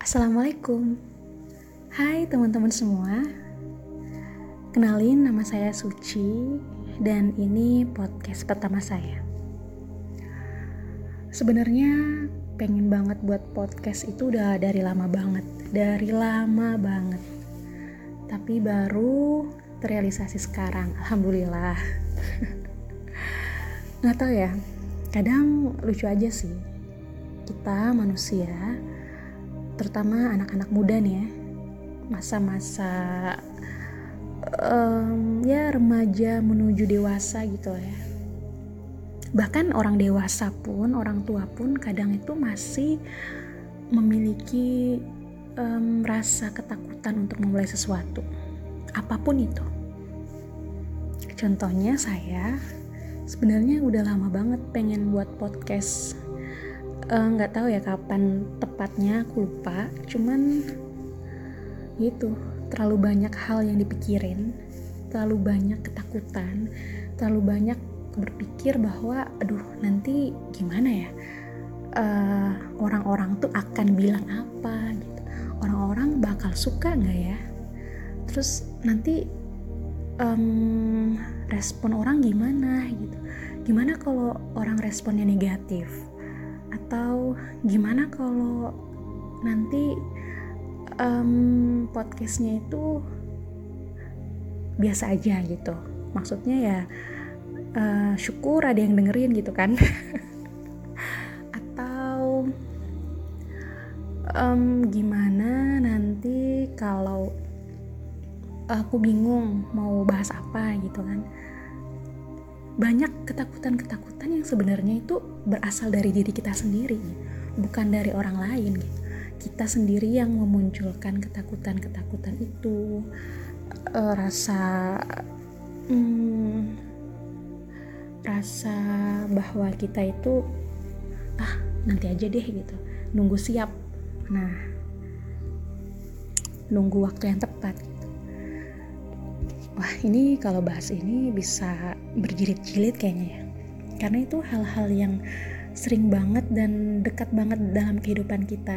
Assalamualaikum. Hai teman-teman semua. Kenalin nama saya Suci Dan ini podcast pertama saya. Sebenarnya pengen banget buat podcast itu udah dari lama banget Dari lama banget. Tapi baru terrealisasi sekarang Alhamdulillah. Gak tau ya Kadang lucu aja sih. Kita manusia terutama anak-anak muda nih ya. Masa-masa um, ya remaja menuju dewasa gitu ya. Bahkan orang dewasa pun orang tua pun kadang itu masih memiliki um, rasa ketakutan untuk memulai sesuatu. Apa pun itu. Contohnya saya sebenarnya udah lama banget pengen buat podcast nggak uh, tahu ya kapan tepatnya aku lupa. Cuman gitu terlalu banyak hal yang dipikirin terlalu banyak ketakutan terlalu banyak berpikir bahwa aduh nanti gimana ya? Eh, orang-orang tuh akan bilang apa gitu? Orang-orang bakal suka nggak ya? Terus nanti um, respon orang gimana gitu? Gimana kalau orang responnya negatif atau gimana kalau nanti um, podcastnya itu biasa aja gitu. Maksudnya ya uh, syukur ada yang dengerin gitu kan. Atau um, gimana nanti kalau aku bingung mau bahas apa gitu kan banyak ketakutan-ketakutan yang sebenarnya itu berasal dari diri kita sendiri, bukan dari orang lain. Gitu. Kita sendiri yang memunculkan ketakutan-ketakutan itu, uh, rasa hmm, rasa bahwa kita itu ah nanti aja deh gitu, nunggu siap. Nah, nunggu waktu yang tepat. Wah ini kalau bahas ini bisa berjilid-jilid kayaknya ya. Karena itu hal-hal yang sering banget dan dekat banget dalam kehidupan kita.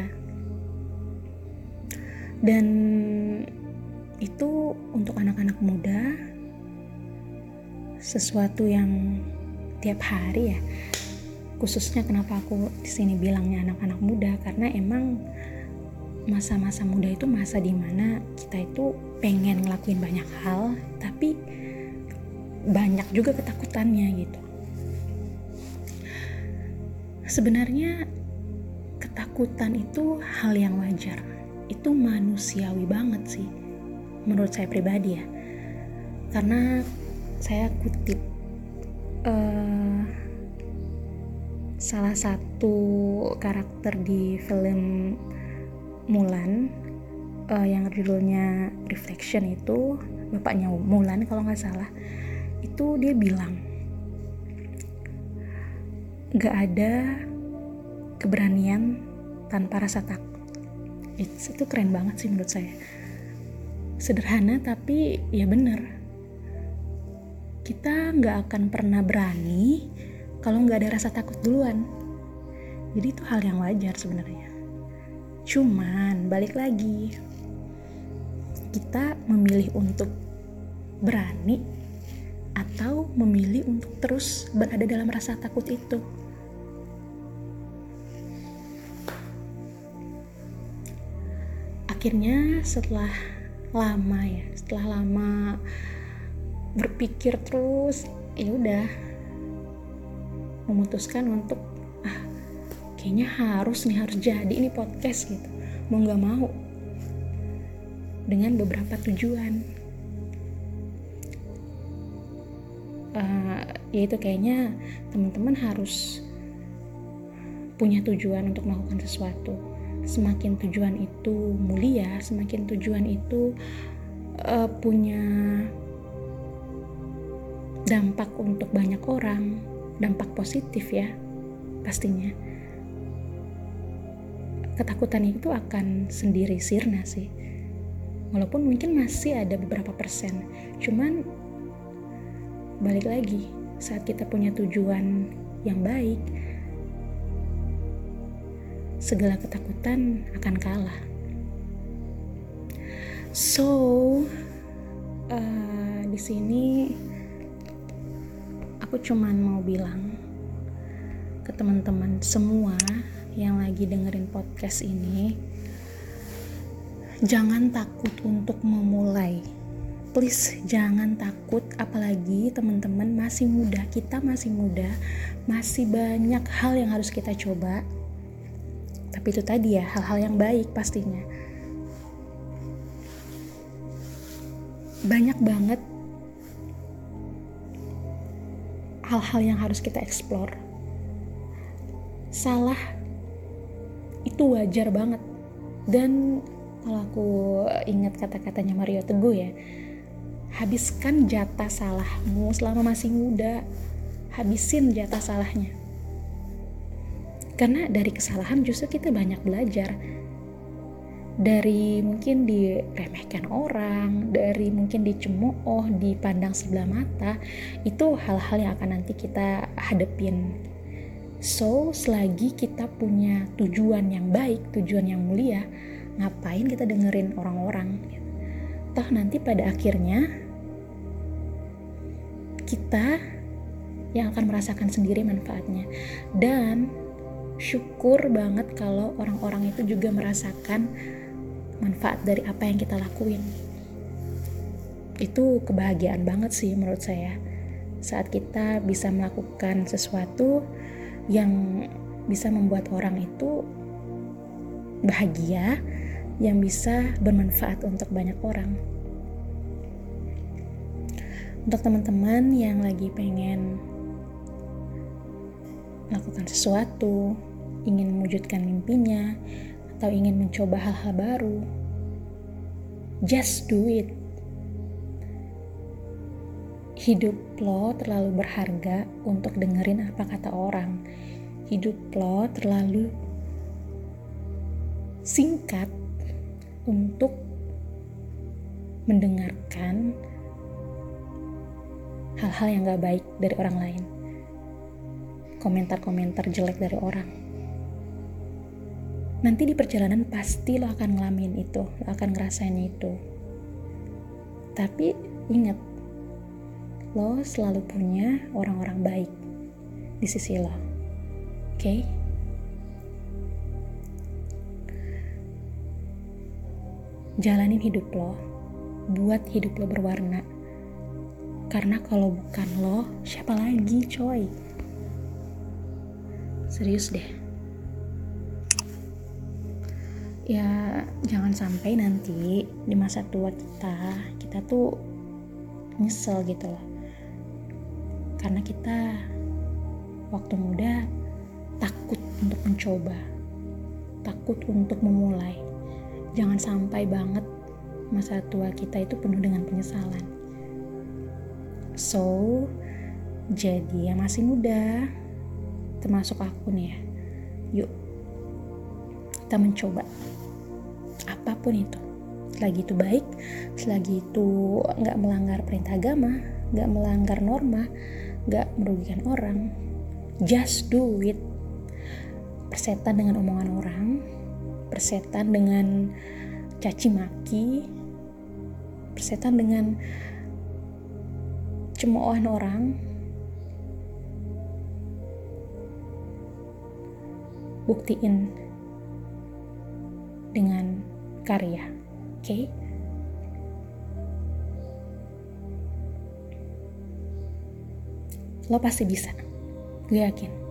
Dan itu untuk anak-anak muda sesuatu yang tiap hari ya. Khususnya kenapa aku di sini bilangnya anak-anak muda karena emang masa-masa muda itu masa di mana kita itu pengen ngelakuin banyak hal tapi banyak juga ketakutannya gitu. Sebenarnya ketakutan itu hal yang wajar. Itu manusiawi banget sih menurut saya pribadi ya. Karena saya kutip uh, salah satu karakter di film Mulan uh, yang judulnya Reflection itu bapaknya Mulan kalau nggak salah itu dia bilang nggak ada keberanian tanpa rasa takut It's, itu keren banget sih menurut saya. Sederhana tapi ya bener kita nggak akan pernah berani kalau nggak ada rasa takut duluan. Jadi itu hal yang wajar sebenarnya Cuman balik lagi, kita memilih untuk berani atau memilih untuk terus berada dalam rasa takut itu. Akhirnya setelah lama ya, setelah lama berpikir terus, ya udah memutuskan untuk kayaknya harus nih harus jadi ini podcast gitu. Mau nggak mau. Dengan beberapa tujuan. Uh, yaitu kayaknya teman-teman harus punya tujuan untuk melakukan sesuatu. Semakin tujuan itu mulia semakin tujuan itu uh, punya dampak untuk banyak orang dampak positif ya pastinya ketakutan itu akan sendiri sirna sih. Walaupun mungkin masih ada beberapa persen cuman balik lagi saat kita punya tujuan yang baik segala ketakutan akan kalah. So uh, di sini aku cuman mau bilang ke teman-teman semua yang lagi dengerin podcast ini jangan takut untuk memulai. Please jangan takut apalagi teman-teman masih muda kita masih muda masih banyak hal yang harus kita coba. Tapi itu tadi ya hal-hal yang baik pastinya. Banyak banget hal-hal yang harus kita explore. Salah itu wajar banget. Dan kalau aku ingat kata-katanya Mario Teguh ya habiskan jatah salahmu selama masih muda. Habisin jatah salahnya. Karena dari kesalahan justru kita banyak belajar. Dari mungkin diremehkan orang, dari mungkin dicemooh, dipandang sebelah mata, itu hal-hal yang akan nanti kita hadepin. So, selagi kita punya tujuan yang baik, tujuan yang mulia, ngapain kita dengerin orang-orang? Toh nanti pada akhirnya kita yang akan merasakan sendiri manfaatnya. Dan syukur banget kalau orang-orang itu juga merasakan manfaat dari apa yang kita lakuin. Itu kebahagiaan banget sih menurut saya. Saat kita bisa melakukan sesuatu yang bisa membuat orang itu bahagia yang bisa bermanfaat untuk banyak orang. Untuk teman-teman yang lagi pengen melakukan sesuatu, ingin mewujudkan mimpinya, atau ingin mencoba hal-hal baru, just do it. Hidup lo terlalu berharga untuk dengerin apa kata orang. Hidup lo terlalu singkat untuk mendengarkan hal-hal yang gak baik dari orang lain. Komentar-komentar jelek dari orang. Nanti di perjalanan pasti lo akan ngalamin itu lo akan ngerasain itu. Tapi ingat lo selalu punya orang-orang baik di sisi lo oke? Okay? jalanin hidup lo buat hidup lo berwarna. Karena kalau bukan lo siapa lagi coy? Serius deh. Ya jangan sampai nanti di masa tua kita kita tuh nyesel gitu loh karena kita waktu muda takut untuk mencoba takut untuk memulai jangan sampai banget masa tua kita itu penuh dengan penyesalan. So, jadi yang masih muda, termasuk aku nih ya, yuk kita mencoba apa pun itu. Selagi itu baik, selagi itu nggak melanggar perintah agama, nggak melanggar norma, nggak merugikan orang, just do it. Persetan dengan omongan orang, persetan dengan caci maki, persetan dengan cemoohan orang, buktiin dengan karya, oke? Okay? Lo pasti bisa, gue yakin.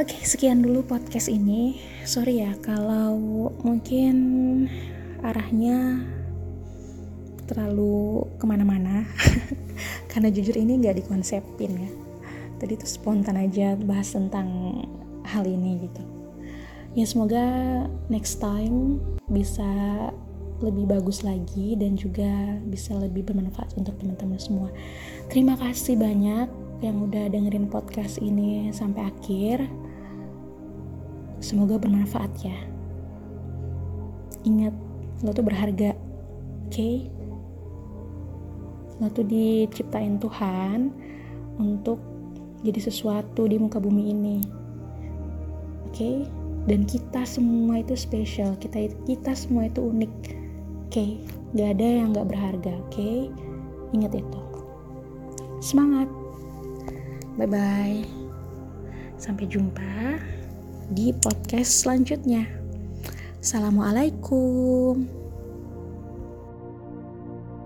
Oke, sekian dulu podcast ini. Sorry ya kalau mungkin arahnya terlalu ke mana-mana. Karena jujur ini nggak dikonsepin ya. Tadi tuh spontan aja bahas tentang hal ini gitu. Ya semoga next time bisa lebih bagus lagi dan juga bisa lebih bermanfaat untuk teman-teman semua. Terima kasih banyak yang udah dengerin podcast ini sampai akhir. Semoga bermanfaat ya. Ingat, lo tuh berharga. Oke? Okay? Lo tuh diciptain Tuhan untuk jadi sesuatu di muka bumi ini. Oke? Okay? Dan kita semua itu spesial. Kita kita semua itu unik. Okay? gak ada yang gak berharga oke okay? ingat itu semangat bye bye sampai jumpa di podcast selanjutnya assalamualaikum